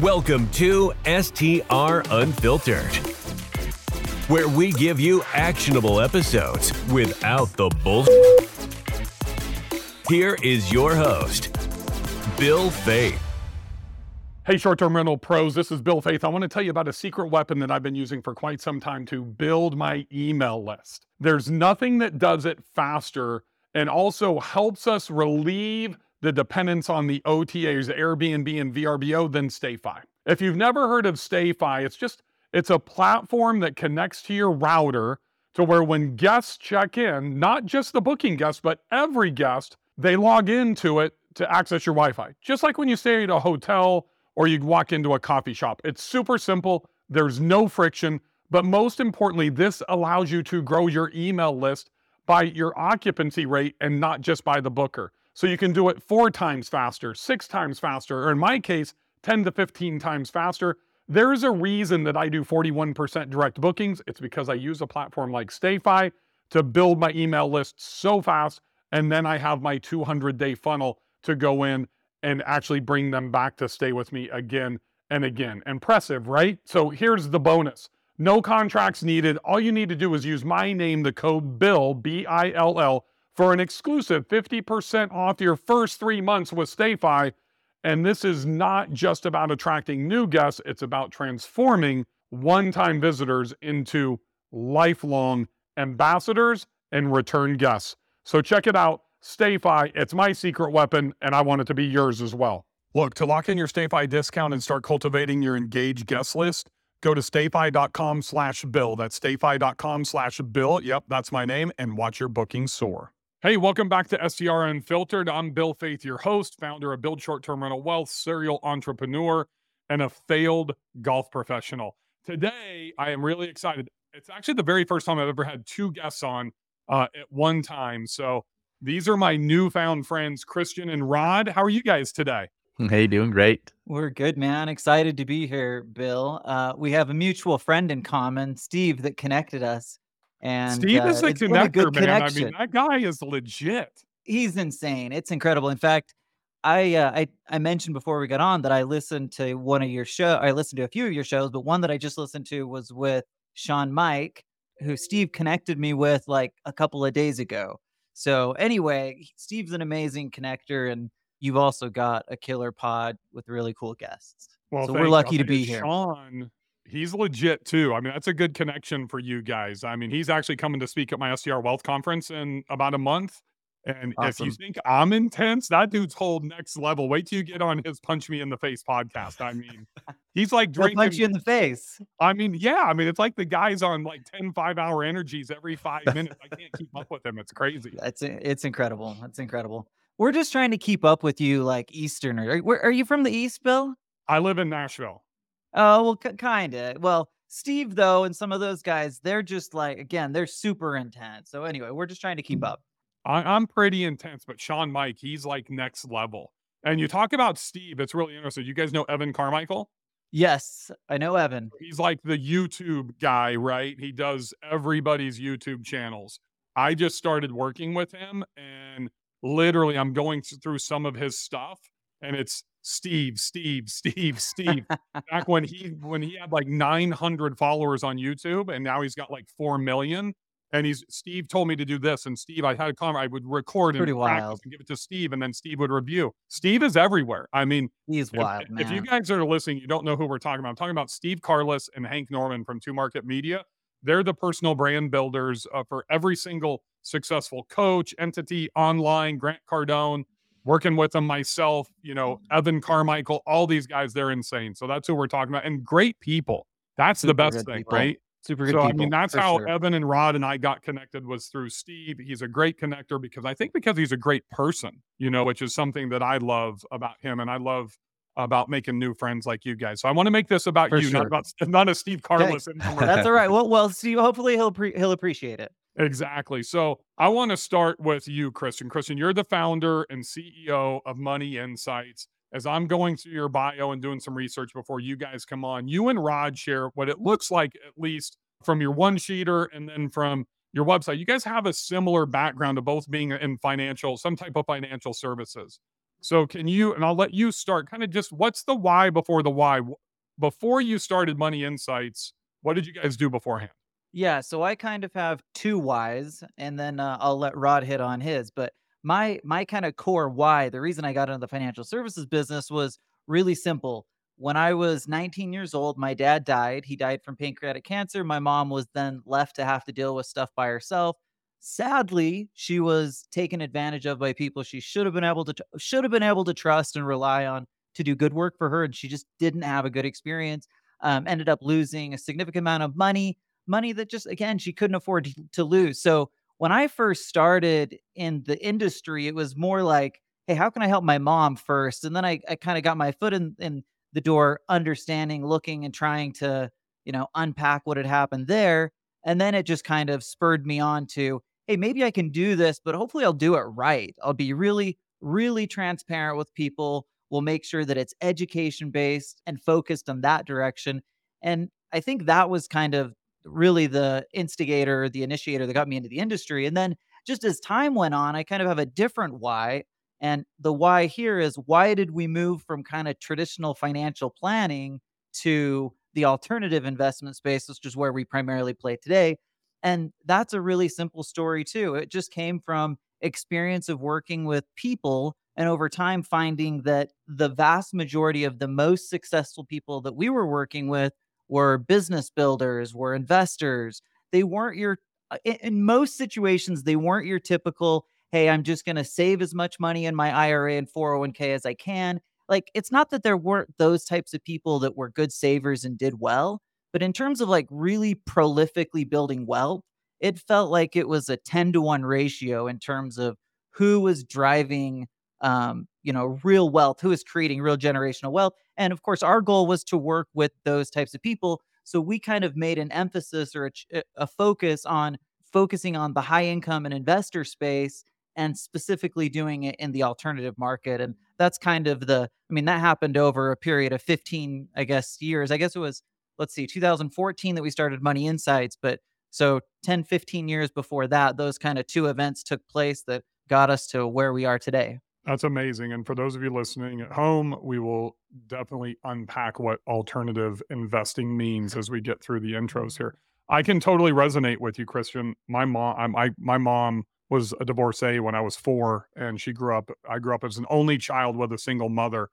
Welcome to STR Unfiltered, where we give you actionable episodes without the bull. Here is your host, Bill Faeth. Hey, short term rental pros, this is Bill Faeth. I want to tell you about a secret weapon that I've been using for quite some time to build my email list. There's nothing that does it faster and also helps us relieve the dependence on the OTAs, Airbnb and VRBO then StayFi. If you've never heard of StayFi, it's just it's a platform that connects to your router to where when guests check in, not just the booking guest, but every guest, they log into it to access your Wi-Fi. Just like when you stay at a hotel or you walk into a coffee shop. It's super simple. There's no friction, but most importantly, this allows you to grow your email list by your occupancy rate and not just by the booker. So you can do it four times faster, six times faster, or in my case, 10 to 15 times faster. There is a reason that I do 41% direct bookings. It's because I use a platform like StayFi to build my email list so fast. And then I have my 200 day funnel to go in and actually bring them back to stay with me again and again. Impressive, right? So here's the bonus no contracts needed. All you need to do is use my name, the code BILL, B I L L for an exclusive 50% off your first three months with StayFi. And this is not just about attracting new guests, it's about transforming one time visitors into lifelong ambassadors and return guests. So check it out. StayFi, it's my secret weapon, and I want it to be yours as well. Look, to lock in your StayFi discount and start cultivating your engaged guest list, go to stayfi.com slash bill. That's stayfi.com slash bill. Yep, that's my name, and watch your bookings soar. Hey, welcome back to STR Unfiltered. I'm Bill Faeth, your host, founder of Build Short Term Rental Wealth, serial entrepreneur, and a failed golf professional. Today, I am really excited. It's actually the very first time I've ever had two guests on uh, at one time. So these are my newfound friends, Christian and Rod. How are you guys today? Hey, doing great. We're good, man. Excited to be here, Bill. Uh, we have a mutual friend in common, Steve, that connected us. And Steve uh, is a it's a man. I mean, that guy is legit. He's insane. It's incredible. In fact, I, uh, I I mentioned before we got on that I listened to one of your show. I listened to a few of your shows, but one that I just listened to was with Sean Mike, who Steve connected me with like a couple of days ago. So anyway, Steve's an amazing connector, and you've also got a killer pod with really cool guests. Well, so we're lucky I to be here. Sean, he's legit too. I mean, that's a good connection for you guys. I mean, he's actually coming to speak at my STR Wealth Conference in about a month. And if you think I'm intense, that dude's whole next level. Wait till you get on his Punch Me in the Face podcast. I mean, he's like He'll punch you in the face. I mean, yeah. I mean, it's like the guy's on like 10 five hour energies every five minutes. I can't keep up with him. It's crazy. It's it's incredible. It's incredible. We're just trying to keep up with you, like Easterner. Are, where, are you from the East, Bill? I live in Nashville. Oh, well, kind of. Well, Steve though, and some of those guys, they're just like again, they're super intense. So anyway, we're just trying to keep mm. up. I, I'm pretty intense, but Sean Mike, he's like next level. And you talk about Steve, it's really interesting. You guys know Evan Carmichael? Yes, I know Evan. He's like the YouTube guy, right? He does everybody's YouTube channels. I just started working with him and literally I'm going through some of his stuff and it's Steve, Steve, Steve, Steve. Back when he when he had like 900 followers on YouTube and now he's got like 4 million and he's Steve told me to do this and Steve I had a comment I would record and Pretty practice wild. and give it to Steve and then Steve would review. Steve is everywhere. I mean, He's if, wild, Man. if you guys are listening, you don't know who we're talking about. I'm talking about Steve Carlis and Hank Norman from Two Market Media. They're the personal brand builders uh, for every single successful coach, entity, online, Grant Cardone, working with them myself, you know, Evan Carmichael, all these guys, they're insane. So that's who we're talking about. And great people. That's the best thing, people. right? Super good so people. I mean, that's how sure. Evan and Rod and I got connected was through Steve. He's a great connector because I think because he's a great person, you know, which is something that I love about him, and I love about making new friends like you guys. So I want to make this about For you, not sure. about not a Steve Carlis. That's all right. Well, well, Steve. Hopefully he'll pre- he'll appreciate it. Exactly. So I want to start with you, Christian. Christian, you're the founder and CEO of Money Insights. As I'm going through your bio and doing some research before you guys come on, you and Rod share what it looks like, at least from your one sheeter and then from your website. You guys have a similar background of both being in financial, some type of financial services. So can you and I'll let you start kind of just what's the why before the why? Before you started Money Insights, what did you guys do beforehand? Yeah, so I kind of have two whys, and then uh, I'll let Rod hit on his. But my my kind of core why, the reason I got into the financial services business was really simple. When I was 19 years old, my dad died. He died from pancreatic cancer. My mom was then left to have to deal with stuff by herself. Sadly, she was taken advantage of by people she should have been able to should have been able to trust and rely on to do good work for her, and she just didn't have a good experience. Um, ended up losing a significant amount of money, money that just again she couldn't afford to, lose. So when I first started in the industry, it was more like, hey, how can I help my mom first? And then I, I kind of got my foot in, in the door, understanding, looking, and trying to, you know, unpack what had happened there. And then it just kind of spurred me on to, hey, maybe I can do this, but hopefully I'll do it right. I'll be really, really transparent with people. We'll make sure that it's education based and focused on that direction. And I think that was kind of really the instigator, the initiator that got me into the industry. And then just as time went on, I kind of have a different why. And the why here is why did we move from kind of traditional financial planning to the alternative investment space, which is where we primarily play today? And that's a really simple story, too. It just came from experience of working with people and over time finding that the vast majority of the most successful people that we were working with were business builders, were investors. They weren't your, uh, in most situations, they weren't your typical, hey, I'm just going to save as much money in my IRA and 401k as I can. Like, it's not that there weren't those types of people that were good savers and did well, but in terms of like really prolifically building wealth, it felt like it was a 10 to 1 ratio in terms of who was driving um, you know, real wealth, who is creating real generational wealth. And of course, our goal was to work with those types of people. So we kind of made an emphasis or a, eh, a focus on focusing on the high income and investor space and specifically doing it in the alternative market. And that's kind of the, I mean, that happened over a period of 15, I guess, years. I guess it was, let's see, 2014 that we started Money Insights. But so 10, 15 years before that, those kind of two events took place that got us to where we are today. That's amazing. And for those of you listening at home, we will definitely unpack what alternative investing means as we get through the intros here. I can totally resonate with you, Christian. My mom, I, my mom was a divorcee when I was four, and she grew up. I grew up as an only child with a single mother,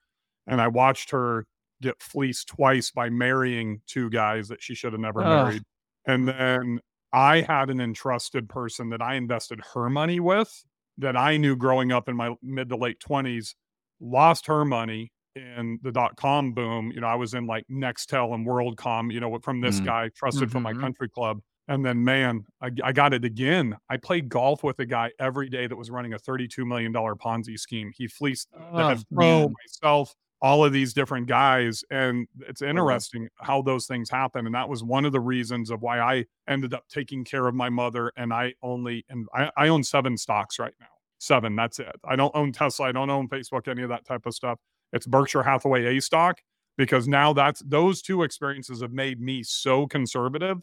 and I watched her get fleeced twice by marrying two guys that she should have never Ugh. married. And then I had an entrusted person that I invested her money with that I knew growing up in my mid to late 20s lost her money in the dot com boom. You know, I was in like Nextel and WorldCom, you know, from this mm. guy trusted mm-hmm. from my mm-hmm. country club. And then, man, I, I, got it again. I played golf with a guy every day that was running a $32 million Ponzi scheme. He fleeced oh, me, myself, all of these different guys. And it's interesting how those things happen. And that was one of the reasons of why I ended up taking care of my mother. And I only, and I, I own seven stocks right now. Seven, that's it. I don't own Tesla. I don't own Facebook, any of that type of stuff. It's Berkshire Hathaway A stock because now that's those two experiences have made me so conservative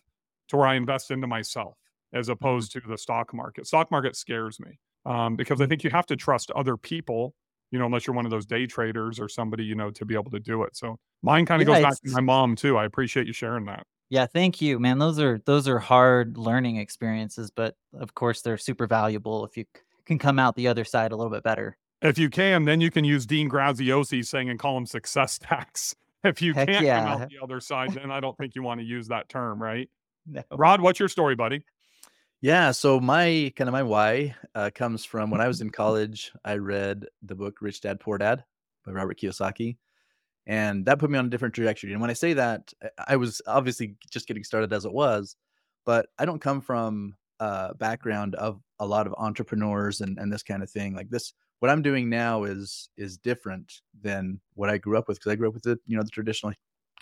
to where I invest into myself as mm-hmm. opposed to the stock market. Stock market scares me um, because I think you have to trust other people you know, unless you're one of those day traders or somebody, you know, to be able to do it. So mine kind of yeah, goes back to my mom too. I appreciate you sharing that. Yeah, thank you, man. Those are those are hard learning experiences, but of course they're super valuable if you can come out the other side a little bit better. If you can, then you can use Dean Graziosi saying and call them success tax. If you Heck can't yeah. come out the other side, then I don't think you want to use that term, right? No. Rod, what's your story, buddy? Yeah, so my kind of my why uh, comes from when I was in college. I read the book Rich Dad Poor Dad by Robert Kiyosaki, and that put me on a different trajectory. And when I say that, I was obviously just getting started as it was, but I don't come from a background of a lot of entrepreneurs and and this kind of thing. Like this, what I'm doing now is is different than what I grew up with because I grew up with the you know the traditional,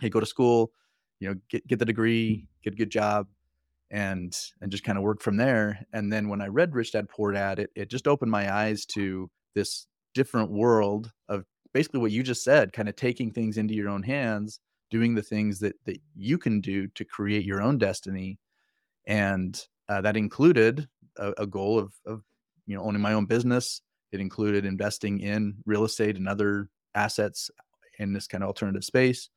hey, go to school, you know, get get the degree, get a good job, and and just kind of work from there. And then when I read Rich Dad Poor Dad, it it just opened my eyes to this different world of basically what you just said, kind of taking things into your own hands, doing the things that that you can do to create your own destiny, and uh, that included a, a goal of of you know owning my own business. It included investing in real estate and other assets in this kind of alternative space.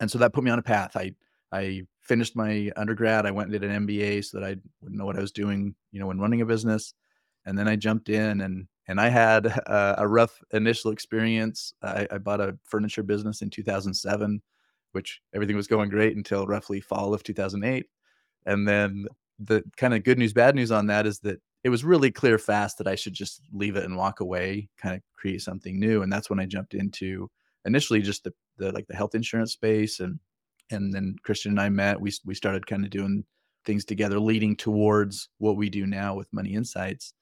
And so that put me on a path. I I finished my undergrad. I went and did an MBA so that I would know what I was doing, you know, when running a business. And then I jumped in and and I had a, rough initial experience. I, I, bought a furniture business in 2007, which everything was going great until roughly fall of 2008. And then the kind of good news, bad news on that is that it was really clear fast that I should just leave it and walk away, kind of create something new. And that's when I jumped into initially just the, the like the health insurance space and and then Christian and I met. We we started kind of doing things together, leading towards what we do now with Money Insights.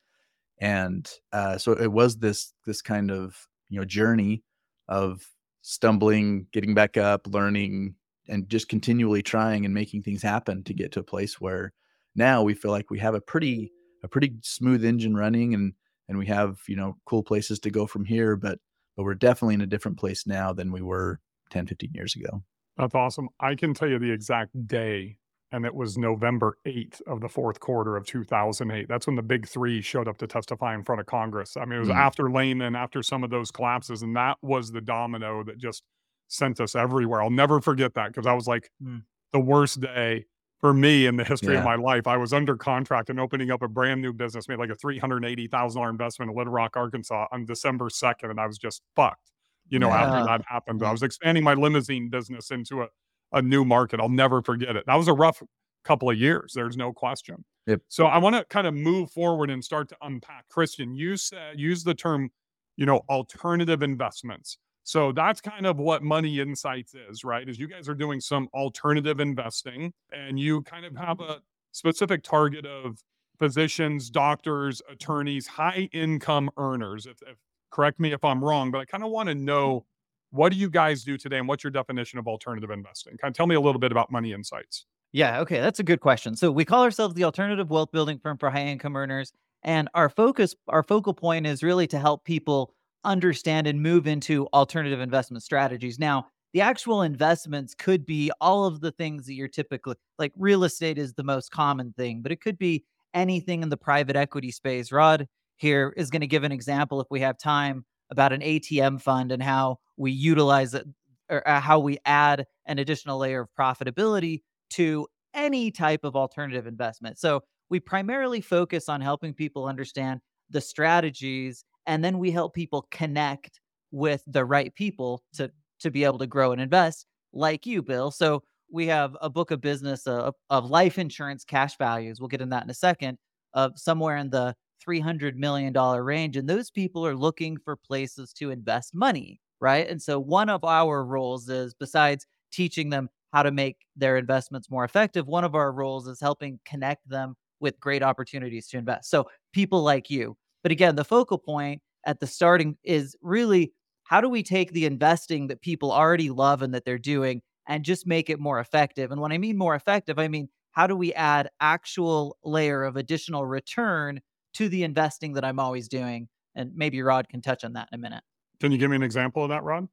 And uh, so it was this this kind of you know journey of stumbling, getting back up, learning, and just continually trying and making things happen to get to a place where now we feel like we have a pretty a pretty smooth engine running and and we have you know cool places to go from here but but we're definitely in a different place now than we were 10 15 years ago that's awesome. I can tell you the exact day, and it was November 8th of the fourth quarter of 2008. That's when the big three showed up to testify in front of Congress. I mean, it was mm. after Lehman, after some of those collapses, and that was the domino that just sent us everywhere. I'll never forget that because I was like mm. the worst day for me in the history yeah. of my life. I was under contract and opening up a brand new business, made like a $380,000 investment in Little Rock, Arkansas on December 2nd, and I was just fucked you know, yeah. after that happened. I was expanding my limousine business into a, a new market. I'll never forget it. That was a rough couple of years. There's no question. Yep. So I want to kind of move forward and start to unpack. Christian, you said use the term, you know, alternative investments. So that's kind of what Money Insights is, right? Is you guys are doing some alternative investing and you kind of have a specific target of physicians, doctors, attorneys, high income earners. If, if correct me if I'm wrong, but I kind of want to know what do you guys do today and what's your definition of alternative investing? Kind of tell me a little bit about Money Insights. Yeah, okay, that's a good question. So we call ourselves the alternative wealth building firm for high income earners, and our focus, our focal point is really to help people understand and move into alternative investment strategies. Now, the actual investments could be all of the things that you're typically like real estate is the most common thing, but it could be anything in the private equity space. Rod, here is going to give an example, if we have time, about an ATM fund and how we utilize it or uh, how we add an additional layer of profitability to any type of alternative investment. So we primarily focus on helping people understand the strategies and then we help people connect with the right people to to be able to grow and invest like you bill so we have a book of business uh, of, of life insurance cash values we'll get in that in a second of somewhere in the $300 million range. And those people are looking for places to invest money, right? And so one of our roles is, besides teaching them how to make their investments more effective, one of our roles is helping connect them with great opportunities to invest. So people like you. But again, the focal point at the starting is really how do we take the investing that people already love and that they're doing and just make it more effective? And when I mean more effective, I mean how do we add actual layer of additional return to the investing that I'm always doing. And maybe Rod can touch on that in a minute. Can you give me an example of that, Rod?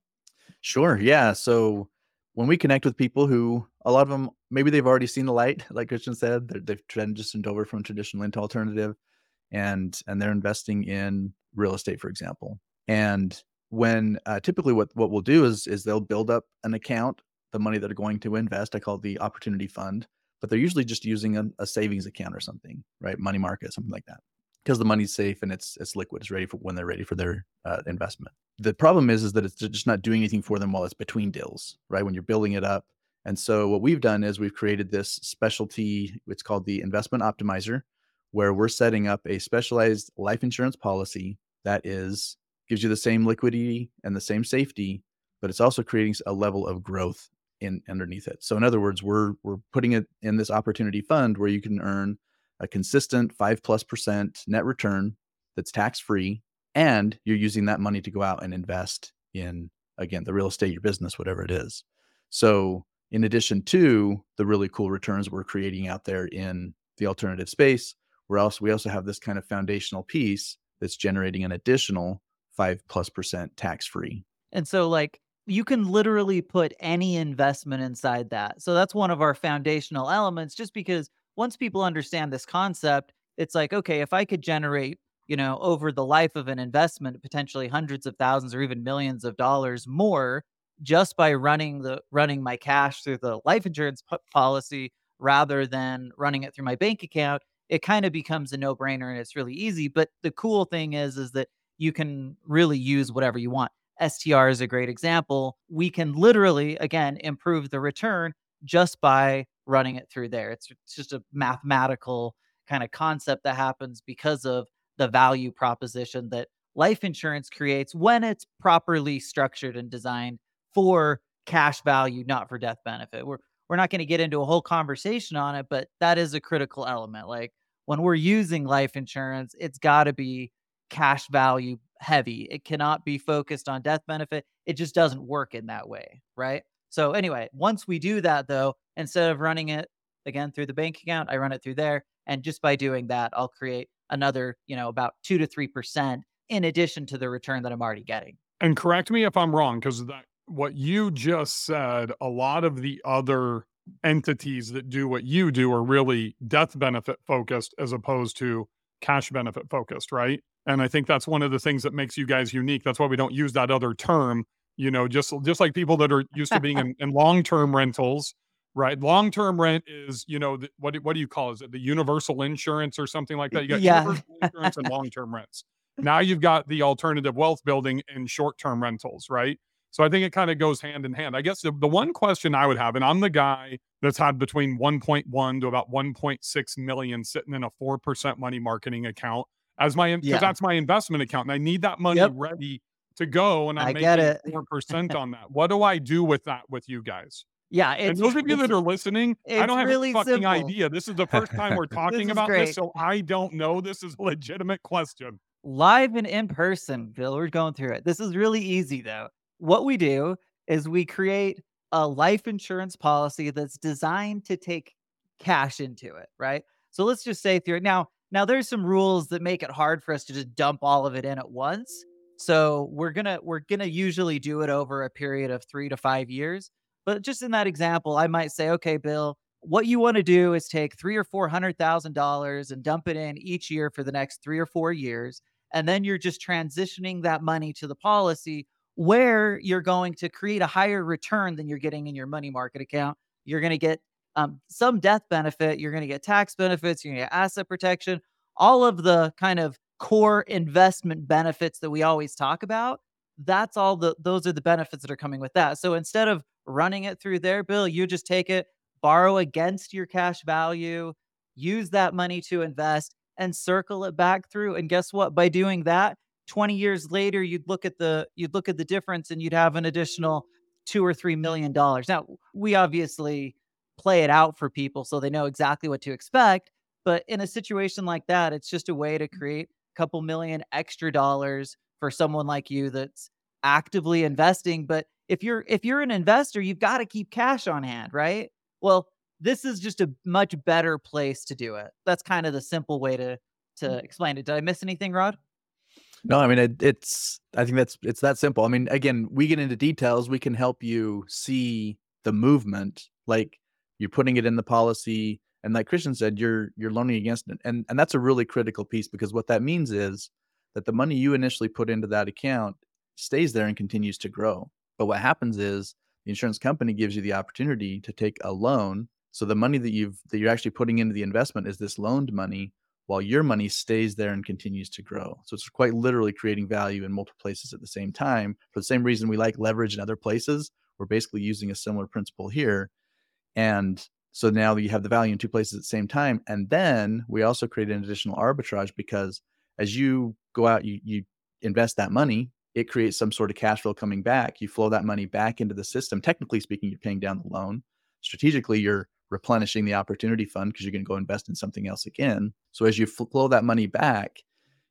Sure. Yeah. So when we connect with people who a lot of them maybe they've already seen the light, like Christian said, they've transitioned over from traditional into alternative, and and they're investing in real estate, for example. And when uh, typically what what we'll do is is they'll build up an account, the money that are going to invest. I call it the opportunity fund, but they're usually just using a, a savings account or something, right? Money market, something like that because the money's safe and it's it's liquid. It's ready for when they're ready for their uh, investment. The problem is is that it's just not doing anything for them while it's between deals, right? When you're building it up. And so what we've done is we've created this specialty. It's called the investment optimizer, where we're setting up a specialized life insurance policy that is gives you the same liquidity and the same safety, but it's also creating a level of growth in underneath it. So in other words, we're we're putting it in this opportunity fund where you can earn a consistent five plus percent net return that's tax free, and you're using that money to go out and invest in, again, the real estate, your business, whatever it is. So, in addition to the really cool returns we're creating out there in the alternative space, where else we also have this kind of foundational piece that's generating an additional five plus percent tax free. And so, like, you can literally put any investment inside that. So that's one of our foundational elements, just because once people understand this concept, it's like, okay, if I could generate you know, over the life of an investment, potentially hundreds of thousands or even millions of dollars more just by running the running my cash through the life insurance p- policy rather than running it through my bank account it kind of becomes a no-brainer and it's really easy but the cool thing is is that you can really use whatever you want. Str is a great example. We can literally again improve the return just by running it through there. It's, it's just a mathematical kind of concept that happens because of the value proposition that life insurance creates when it's properly structured and designed for cash value not for death benefit we're we're not going to get into a whole conversation on it, but that is a critical element. Like when we're using life insurance, it's got to be cash value heavy. It cannot be focused on death benefit. It just doesn't work in that way, right? So anyway, once we do that though, instead of running it again through the bank account, I run it through there and just by doing that, I'll create another, you know, about 2 to 3% in addition to the return that I'm already getting. And correct me if I'm wrong that what you just said, a lot of the other entities that do what you do are really death benefit focused as opposed to cash benefit focused, right? And I think that's one of the things that makes you guys unique. That's why we don't use that other term. You know, just just like people that are used to being in, in long term rentals, right? Long term rent is, you know, the, what what do you call it? Is it the universal insurance or something like that? You got Yeah. universal insurance and long term rents. Now you've got the alternative wealth building and short term rentals, right? So I think it kind of goes hand in hand. I guess the, the one question I would have, and I'm the guy that's had between 1.1 to about 1.6 million sitting in a 4% money marketing account as my, because Yeah. that's my investment account. And I need that money Yep. ready to go. And I'm I get making it. 4% on that. What do I do with that with you guys? Yeah, And those of you that are listening, I don't have really a fucking simple. idea. This is the first time we're talking is about great. this. So I don't know. This is a legitimate question. live and in person, Bill. We're going through it. This is really easy though. What we do is we create a life insurance policy that's designed to take cash into it, right? So let's just say through it. Now, now there's some rules that make it hard for us to just dump all of it in at once. So we're gonna we're gonna usually do it over a period of three to five years. But just in that example, I might say, okay, Bill, what you want to do is take three or four hundred thousand dollars and dump it in each year for the next three or four years and then you're just transitioning that money to the policy where you're going to create a higher return than you're getting in your money market account. You're going to get um, some death benefit, you're going to get tax benefits, you're going to get asset protection, all of the kind of core investment benefits that we always talk about. That's all the those are the benefits that are coming with that. So instead of running it through their bill, you just take it, borrow against your cash value, use that money to invest and circle it back through. And guess what? By doing that, 20 years later, you'd look at the you'd look at the difference and you'd have an additional two or three million dollars. Now, we obviously play it out for people so they know exactly what to expect. But in a situation like that, it's just a way to create a couple million extra dollars for someone like you that's actively investing. But if you're if you're an investor, you've got to keep cash on hand, right? Well, this is just a much better place to do it. That's kind of the simple way to to mm. explain it. Did I miss anything, Rod? No, I mean it, it's. I think that's it's that simple. I mean, again, we get into details. We can help you see the movement, like you're putting it in the policy, and like Christian said, you're you're loaning against it, and and that's a really critical piece because what that means is that the money you initially put into that account stays there and continues to grow. But what happens is the insurance company gives you the opportunity to take a loan. So the money that you've that you're actually putting into the investment is this loaned money while your money stays there and continues to grow. So it's quite literally creating value in multiple places at the same time. For the same reason we like leverage in other places, we're basically using a similar principle here. And so now you have the value in two places at the same time. And then we also create an additional arbitrage because as you go out, you you invest that money, it creates some sort of cash flow coming back. You flow that money back into the system. Technically speaking, you're paying down the loan. Strategically, you're replenishing the opportunity fund because you're going to go invest in something else again. So as you flow that money back,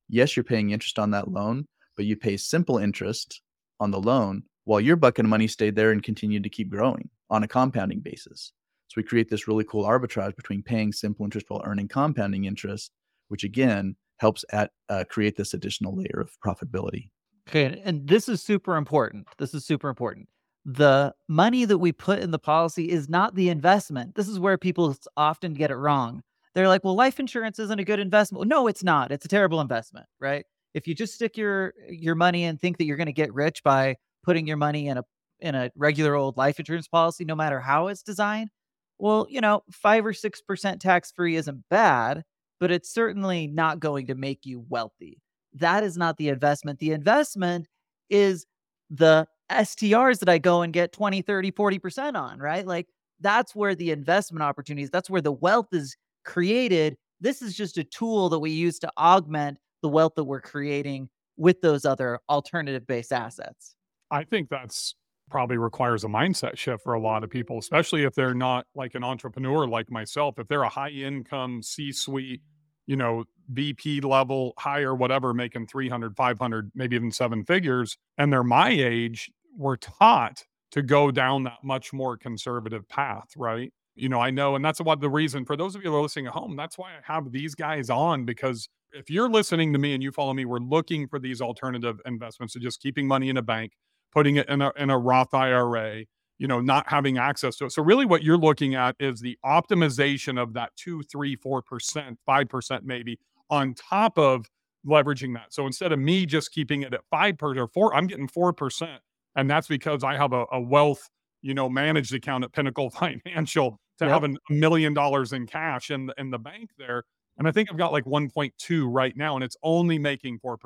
yes, you're paying interest on that loan, but you pay simple interest on the loan while your bucket of money stayed there and continued to keep growing on a compounding basis. So we create this really cool arbitrage between paying simple interest while earning compounding interest, which again helps at uh, create this additional layer of profitability. Okay, and this is super important. This is super important. The money that we put in the policy is not the investment. This is where people often get it wrong. they're like, well, life insurance isn't a good investment. No, it's not. It's a terrible investment, right? If you just stick your your money and think that you're going to get rich by putting your money in a in a regular old life insurance policy, no matter how it's designed, well, you know, five or six percent tax free isn't bad, but it's certainly not going to make you wealthy. That is not the investment. The investment is the STRs that I go and get 20, 30, 40% on, right? Like that's where the investment opportunities, that's where the wealth is created. This is just a tool that we use to augment the wealth that we're creating with those other alternative based assets. I think that's probably requires a mindset shift for a lot of people, especially if they're not like an entrepreneur like myself. If they're a high income C suite, you know, VP level, higher, whatever, making 300, 500, maybe even seven figures, and they're my age, we're taught to go down that much more conservative path, right? You know, I know, and that's what the reason for those of you who are listening at home, that's why I have these guys on because if you're listening to me and you follow me, we're looking for these alternative investments to just keeping money in a bank, putting it in a, in a Roth IRA, you know, not having access to it. So really what you're looking at is the optimization of that two, three, four percent, five percent maybe on top of leveraging that. So instead of me just keeping it at five per or four, I'm getting four percent and that's because I have a, a wealth, you know, managed account at Pinnacle Financial to yep. have a million dollars in cash in the, in the bank there. And I think I've got like 1.2 right now, and it's only making 4%.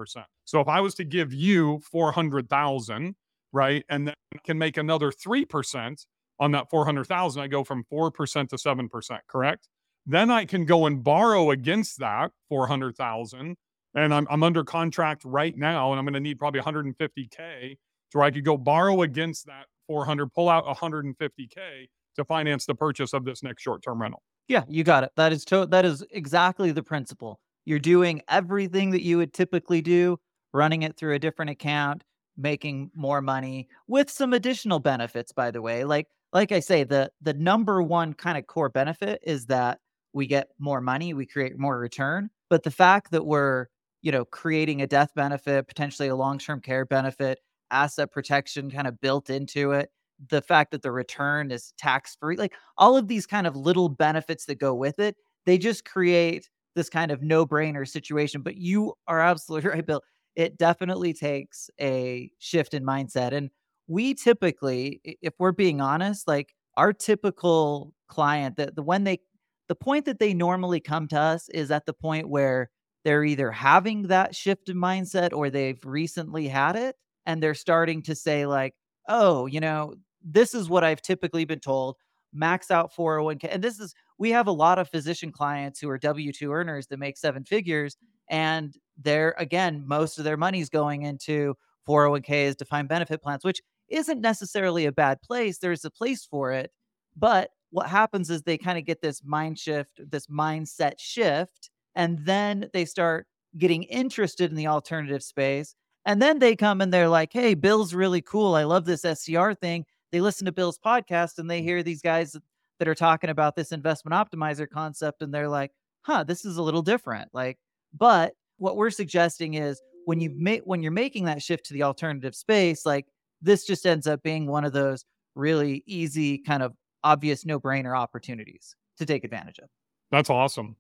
So if I was to give you 400,000, right, and then can make another 3% on that 400,000, I go from 4% to 7%, correct? Then I can go and borrow against that 400,000 and I'm, I'm under contract right now and I'm going to need probably 150k so I could go borrow against that 400, pull out 150K to finance the purchase of this next short term rental. Yeah, you got it. That is to- that is exactly the principle. You're doing everything that you would typically do, running it through a different account, making more money with some additional benefits by the way. Like like I say, the the number one kind of core benefit is that we get more money, we create more return, but the fact that we're, you know, creating a death benefit, potentially a long-term care benefit, asset protection kind of built into it the fact that the return is tax free like all of these kind of little benefits that go with it they just create this kind of no brainer situation but you are absolutely right bill it definitely takes a shift in mindset and we typically if we're being honest like our typical client that the when they the point that they normally come to us is at the point where they're either having that shift in mindset or they've recently had it and they're starting to say like, "Oh, you know, this is what I've typically been told, max out 401k." And this is we have a lot of physician clients who are W2 earners that make seven figures and they're again, most of their money's going into 401ks, defined benefit plans, which isn't necessarily a bad place. There's a place for it, but what happens is they kind of get this mind shift, this mindset shift, and then they start getting interested in the alternative space and then they come and they're like, hey, Bill's really cool. I love this STR thing. They listen to Bill's podcast and they mm. hear these guys that are talking about this investment optimizer concept and they're like, huh, this is a little different. Like, but what we're suggesting is when you make when you're making that shift to the alternative space, like this just ends up being one of those really easy, kind of obvious no-brainer opportunities to take advantage of. That's awesome.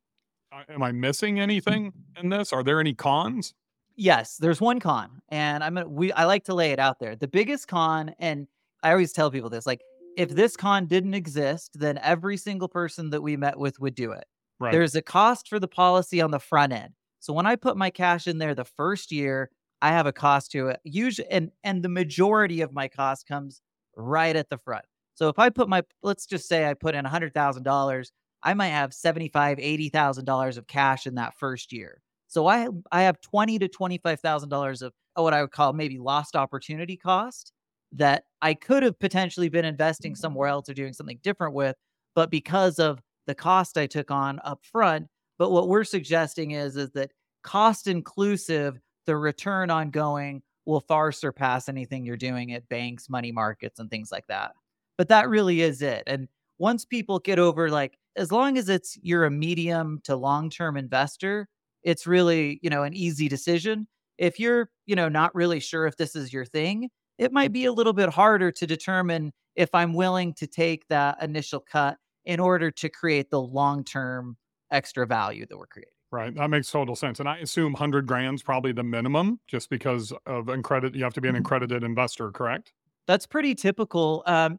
Am I missing anything in this? Are there any cons? Yes, there's one con, and I'm gonna we I like to lay it out there. The biggest con, and I always tell people this, like if this con didn't exist, then every single person that we met with would do it. Right. There's a cost for the policy on the front end. So when I put my cash in there the first year, I have a cost to it. Usually and and the majority of my cost comes right at the front. So if I put my let's just say I put in $100,000, I might have $75, $80,000 of cash in that first year. So I I have twenty to twenty five thousand dollars of oh, what I would call maybe lost opportunity cost that I could have potentially been investing somewhere mm-hmm. else or doing something different with, but because of the cost I took on up front. But what we're suggesting is is that cost inclusive, the return ongoing will far surpass anything you're doing at banks, money markets, and things like that. But that really is it. And once people get over like, as long as it's you're a medium to long term investor, it's really, you know, an easy decision. If you're, you know, not really sure if this is your thing, it might be a little bit harder to determine if I'm willing to take that initial cut in order to create the long-term extra value that we're creating. Right. That makes total sense. And I assume 100 grand's probably the minimum just because of accredited, you have to be an Mm-hmm. accredited investor, correct? That's pretty typical. Um,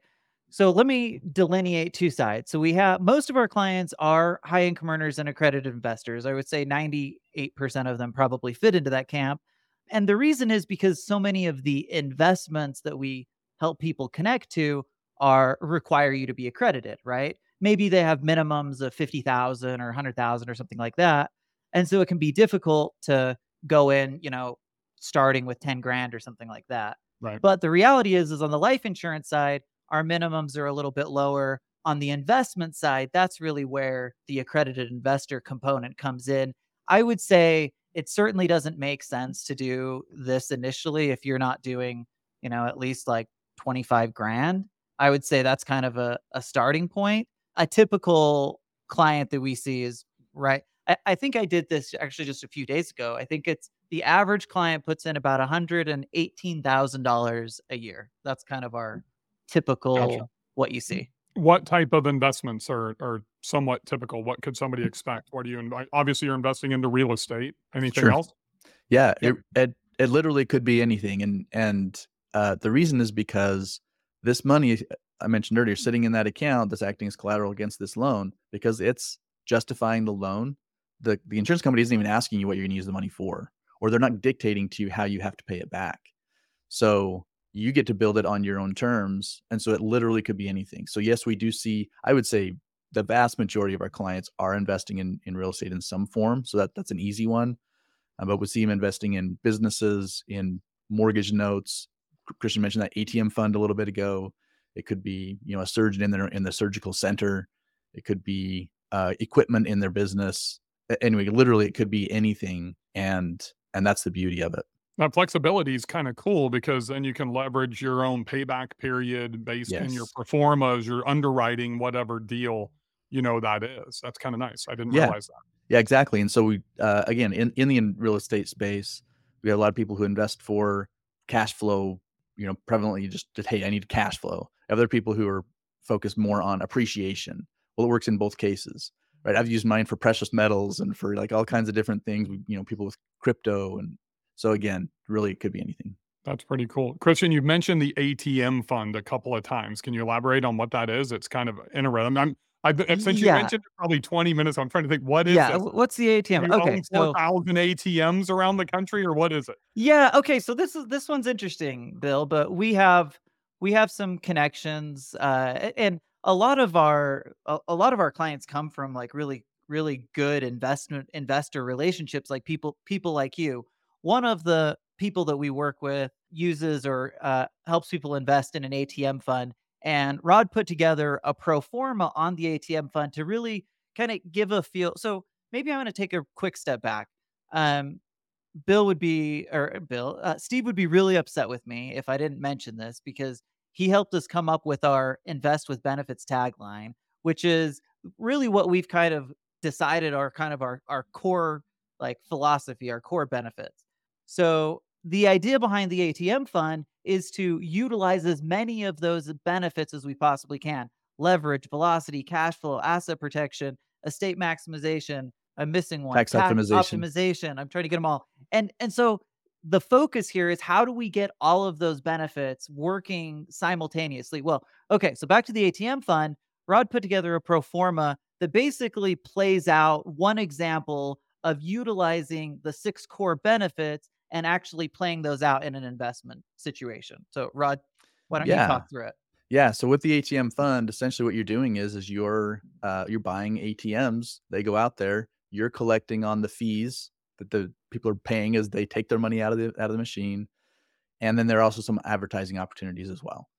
so let me delineate two sides. So we have most of our clients are high income earners and accredited investors. I would say 98% of them probably fit into that camp. And the reason is because so many of the investments that we help people connect to are require you to be accredited, right? Maybe they have minimums of 50,000 or 100,000 or something like that. And so it can be difficult to go in, you know, starting with 10 grand or something like that. Right. But the reality is is on the life insurance side, our minimums are a little bit lower. On the investment side, that's really where the accredited investor component comes in. I would say it certainly doesn't make sense to do this initially if you're not doing, you know, at least like 25 grand. I would say that's kind of a, a starting point. A typical client that we see is right. I, I think I did this actually just a few days ago. I think it's the average client puts in about $118,000 a year. That's kind of our typical Gotcha. what you see. What type of investments are, are somewhat typical? What could somebody expect? What do you, invi- obviously you're investing into real estate. Anything Sure. else? Yeah, it, it it literally could be anything, and and uh, the reason is because this money I mentioned earlier, sitting in that account that's acting as collateral against this loan, because it's justifying the loan. The the insurance company isn't even asking you what you're going to use the money for, or they're not dictating to you how you have to pay it back. So you get to build it on your own terms, and so it literally could be anything. So yes, we do see. I would say the vast majority of our clients are investing in in real estate in some form. So that that's an easy one. Uh, but we see them investing in businesses, in mortgage notes. Christian mentioned that ATM fund a little bit ago. It could be, you know, a surgeon in their in the surgical center. It could be uh, equipment in their business. Anyway, literally, it could be anything, and and that's the beauty of it. That flexibility is kind of cool because then you can leverage your own payback period based in your Yes. pro formas, your underwriting, whatever deal you know that is. That's kind of nice. I didn't Yeah. realize that. Yeah, exactly. And so we, uh, again, in in the real estate space, we have a lot of people who invest for cash flow. You know, prevalently just, just hey, I need cash flow. Other people who are focused more on appreciation. Well, it works in both cases, right? I've used mine for precious metals and for like all kinds of different things. We, you know, people with crypto, and so again, really, it could be anything. That's pretty cool. Christian, you've mentioned the ATM fund a couple of times. Can you elaborate on what that is? It's kind of interesting. I'm, I've, been- since you Yeah. mentioned it probably 20 minutes, I'm trying to think, what is Yeah. this? What's the ATM? you Okay. own So 4,000 ATMs around the country or what is it? Yeah, okay, so this is this one's interesting, Bill, but we have we have some connections uh and a lot of our a, a lot of our clients come from like really really good investment investor relationships like people people like you. One of the people that we work with uses or uh, helps people invest in an ATM fund and Rod put together a pro forma on the ATM fund to really kind of give a feel. So maybe I'm going to take a quick step back. Um, Bill would be, or Bill, uh, Steve would be really upset with me if I didn't mention this because he helped us come up with our invest with benefits tagline, which is really what we've kind of decided are kind of our, our core like philosophy, our core benefits. So the idea behind the ATM fund is to utilize as many of those benefits as we possibly can leverage, velocity, cash flow, asset protection, estate maximization. I'm missing one. Tax optimization. optimization. I'm trying to get them all. And and so the focus here is how do we get all of those benefits working simultaneously? Well, okay, so back to the ATM fund. Rod put together a pro forma that basically plays out one example of utilizing the six core benefits and actually playing those out in an investment situation. So, Rod, why don't Yeah. you talk through it? Yeah. So with the ATM fund, essentially what you're doing is is you're uh, you're buying ATMs. They go out there. You're collecting on the fees that the people are paying as they take their money out of the out of the machine, and then there are also some advertising opportunities as well.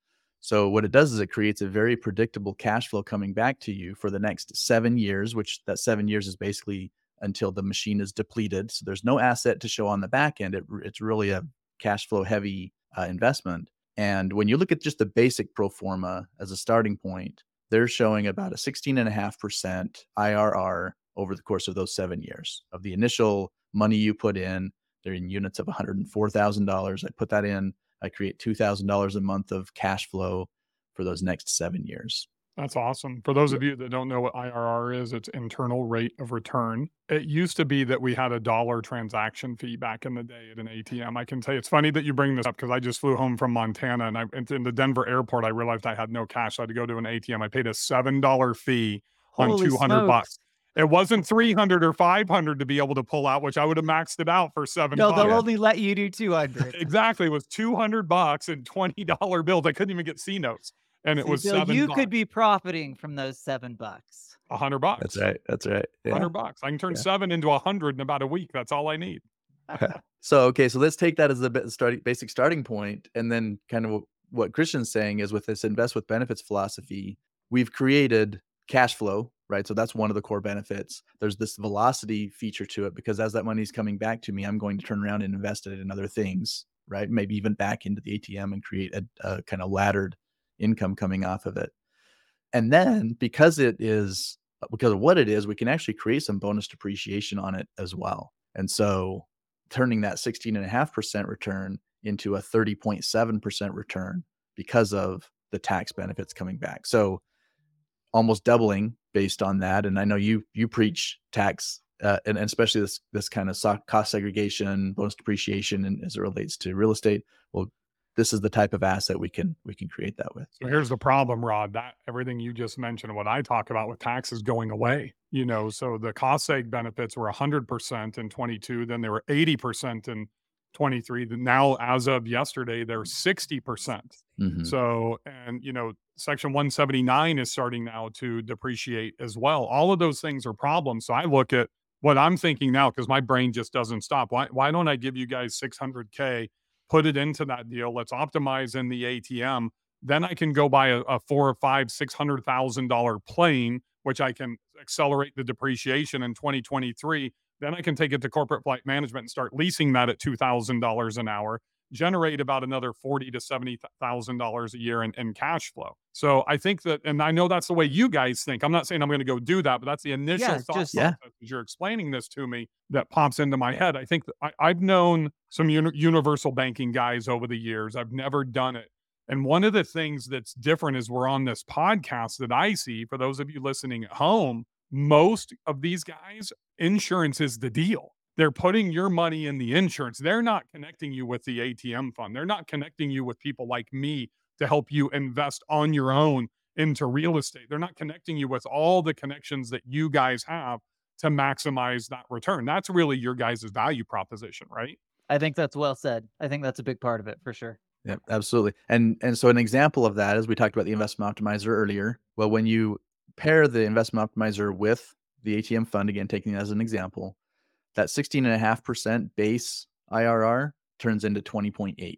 So what it does is it creates a very predictable cash flow coming back to you for the next seven years, which that seven years is basically until the machine is depleted. So there's no asset to show on the back end. It, it's really a cash flow heavy uh, investment. And when you look at just the basic pro forma as a starting point, they're showing about a 16.5% IRR over the course of those seven years of the initial money you put in. They're in units of $104,000. I put that in. I create $2,000 a month of cash flow for those next seven years. That's awesome. For those of you that don't know what IRR is, it's internal rate of return. It used to be that we had a dollar transaction fee back in the day at an ATM. I can tell you, it's funny that you bring this up because I just flew home from Montana and I in the Denver airport. I realized I had no cash. So I had to go to an ATM. I paid a seven dollar fee on Holy two hundred smokes. bucks. It wasn't three hundred or five hundred to be able to pull out, which I would have maxed it out for seven. No, they'll only let you do 200. Exactly, it was two hundred bucks and twenty dollar bills. I couldn't even get C notes, and it See, was Bill, seven. you bucks. could be profiting from those seven bucks. a hundred bucks. That's right. That's right. Yeah. Hundred bucks. I can turn Yeah. seven into a hundred in about a week. That's all I need. So okay, so let's take that as the starting basic starting point, and then kind of what Christian's saying is with this invest with benefits philosophy, we've created cash flow, right? So that's one of the core benefits. There's this velocity feature to it because as that money's coming back to me, I'm going to turn around and invest it in other things, right? Maybe even back into the ATM and create a, a kind of laddered income coming off of it. And then because it is because of what it is, we can actually create some bonus depreciation on it as well. And so turning that 16.5% return into a 30.7% return because of the tax benefits coming back. So almost doubling based on that. And I know you you preach tax uh, and, and especially this this kind of cost segregation, bonus depreciation, and as it relates to real estate. Well, this is the type of asset we can we can create that with. So here's the problem, Rod. That everything you just mentioned, what I talk about with taxes going away. You know, so the cost seg benefits were 100% in 22, then they were 80% in 23. Now, as of yesterday, they're 60%. Mhm. So, and you know, Section 179 is starting now to depreciate as well. All of those things are problems. So I look at what I'm thinking now because my brain just doesn't stop. Why, why don't I give you guys 600K, put it into that deal? Let's optimize in the ATM. Then I can go buy a, a four or five, six hundred thousand dollar plane, which I can accelerate the depreciation in 2023. Then I can take it to corporate flight management and start leasing that at two thousand dollars an hour generate about another forty to seventy thousand dollars a year in, in cash flow. So I think that, and I know that's the way you guys think. I'm not saying I'm going to go do that, but that's the initial Yeah, thought just- Yeah. as you're explaining this to me that pops into my head. I think that I, I've known some uni- universal banking guys over the years. I've never done it. And one of the things that's different is we're on this podcast that I see for those of you listening at home, most of these guys, insurance is the deal. They're putting your money in the insurance. They're not connecting you with the ATM fund. They're not connecting you with people like me to help you invest on your own into real estate. They're not connecting you with all the connections that you guys have to maximize that return. That's really your guys' value proposition, right? I think that's well said. I think that's a big part of it for sure. Yeah, absolutely. And and so an example of that is we talked about the investment optimizer earlier. Well, when you pair the investment optimizer with the ATM fund, again, taking it as an example, that 16.5% base IRR turns into 20.8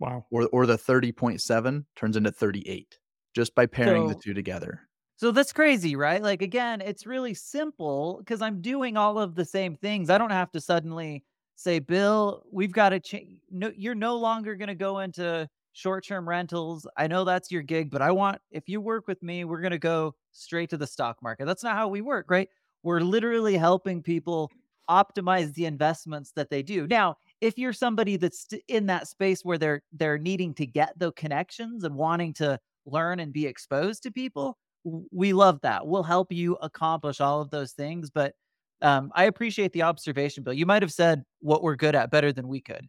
Wow. or or the 30.7 turns into 38 just by pairing the two together. So that's crazy, right? Like again, it's really simple because I'm doing all of the same things. I don't have to suddenly say, "Bill, we've got to change." No, you're no longer going to go into short-term rentals. I know that's your gig, but I want if you work with me, we're going to go straight to the stock market. That's not how we work, right? We're literally helping people optimize the investments that they do. Now, if you're somebody that's in that space where they're they're needing to get the connections and wanting to learn and be exposed to people, we love that. We'll help you accomplish all of those things. But um, I appreciate the observation, Bill. You might have said what we're good at better than we could.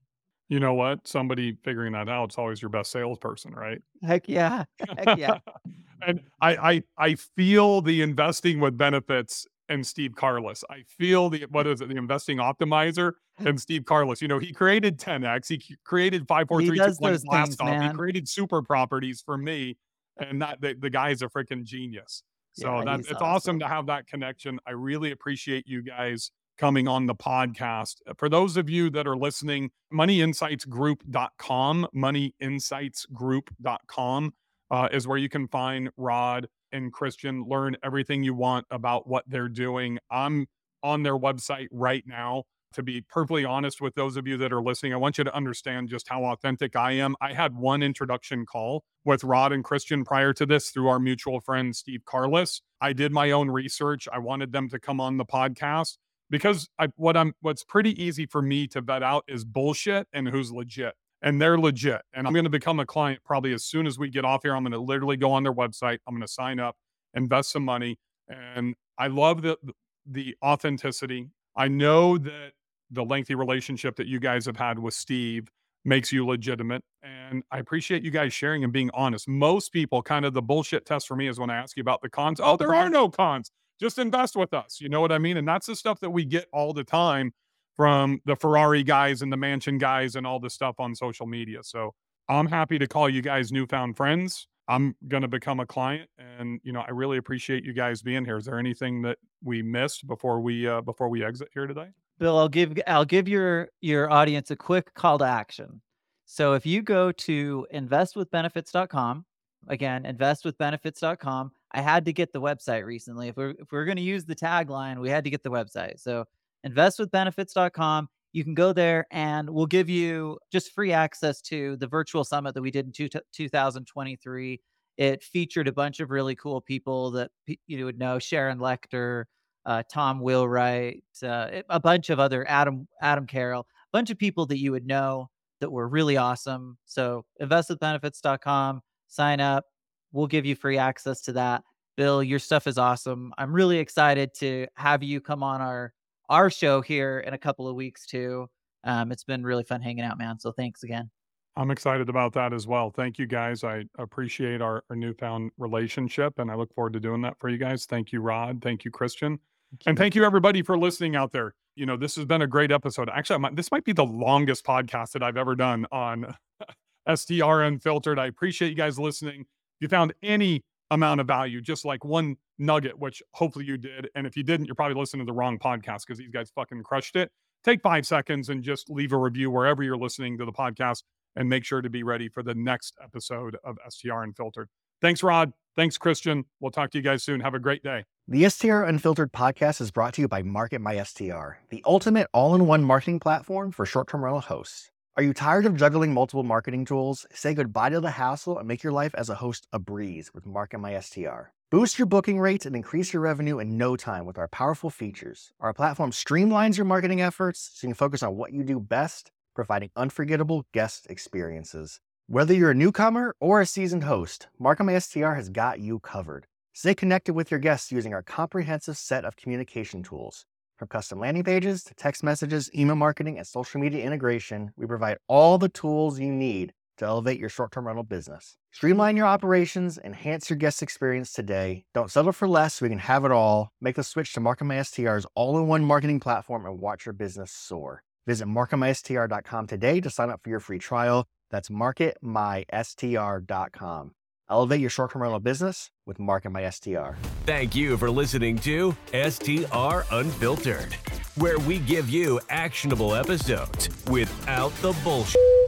You know what? Somebody figuring that out is always your best salesperson, right? Heck yeah. Heck yeah. and I, I I feel the investing with benefits and Steve Carlis. I feel the what is it, the investing optimizer and Steve Carlis. You know, he created 10x, he created five, four, He three, two, does those blast things, off. He created super properties for me, and that the, the guy's a freaking genius. So Yeah, that it's awesome to have that connection. I really appreciate you guys coming on the podcast. Uh, For those of you that are listening, moneyinsightsgroup.com, moneyinsightsgroup.com uh, is where you can find Rod and Christian, learn everything you want about what they're doing. I'm on their website right now. To be perfectly honest with those of you that are listening, I want you to understand just how authentic I am. I had one introduction call with Rod and Christian prior to this through our mutual friend, Steve Carlis. I did my own research. I wanted them to come on the podcast because I, what I'm what's pretty easy for me to vet out is bullshit and who's legit. And they're legit. And I'm going to become a client probably as soon as we get off here. I'm going to literally go on their website. I'm going to sign up invest some money. And I love the the authenticity. I know that the lengthy relationship that you guys have had with Steve makes you legitimate. And I appreciate you guys sharing and being honest. Most people, kind of the bullshit test for me is when I ask you about the cons. Oh, there are no cons. Just invest with us. You know what I mean? And that's the stuff that we get all the time from the Ferrari guys and the mansion guys and all the stuff on social media. So I'm happy to call you guys newfound friends. I'm going to become a client and you know I really appreciate you guys being here. Is there anything that we missed before we uh before we exit here today? Bill, I'll give I'll give your your audience a quick call to action. So if you go to investwithbenefits.com, again, investwithbenefits.com, I had to get the website recently. If we're if we're going to use the tagline, we had to get the website. So investwithbenefits.com, you can go there and we'll give you just free access to the virtual summit that we did in two, 2023. It featured a bunch of really cool people that you would know Sharon Lechter, uh, Tom Wheelwright, uh, a bunch of other Adam Adam Carroll, a bunch of people that you would know that were really awesome. So investwithbenefits.com, sign up. We'll give you free access to that. Bill, your stuff is awesome. I'm really excited to have you come on our our show here in a couple of weeks too. Um, it's been really fun hanging out, man. So thanks again. I'm excited about that as well. Thank you guys. I appreciate our, our newfound relationship and I look forward to doing that for you guys. Thank you, Rod. Thank you, Christian. And thank you, everybody, for listening out there. You know, this has been a great episode. Actually, might, this might be the longest podcast that I've ever done on STR Unfiltered. I appreciate you guys listening. If you found any amount of value, just like one nugget, which hopefully you did. And if you didn't, you're probably listening to the wrong podcast because these guys fucking crushed it. Take five seconds and just leave a review wherever you're listening to the podcast and make sure to be ready for the next episode of STR Unfiltered. Thanks, Rod. Thanks, Christian. We'll talk to you guys soon. Have a great day. The STR Unfiltered podcast is brought to you by Market My STR, the ultimate all in one marketing platform for short term rental hosts. Are you tired of juggling multiple marketing tools? Say goodbye to the hassle and make your life as a host a breeze with Market My STR. Boost your booking rates and increase your revenue in no time with our powerful features. Our platform streamlines your marketing efforts so you can focus on what you do best, providing unforgettable guest experiences. Whether you're a newcomer or a seasoned host, Market My STR has got you covered. Stay connected with your guests using our comprehensive set of communication tools. From custom landing pages to text messages, email marketing, and social media integration, we provide all the tools you need to elevate your short term rental business. Streamline your operations, enhance your guest experience today. Don't settle for less we can have it all. Make the switch to Market My STR's all in one marketing platform and watch your business soar. Visit marketmystr.com today to sign up for your free trial. That's marketmystr.com. Elevate your short term rental business with Market My STR. Thank you for listening to STR Unfiltered, where we give you actionable episodes without the bullshit.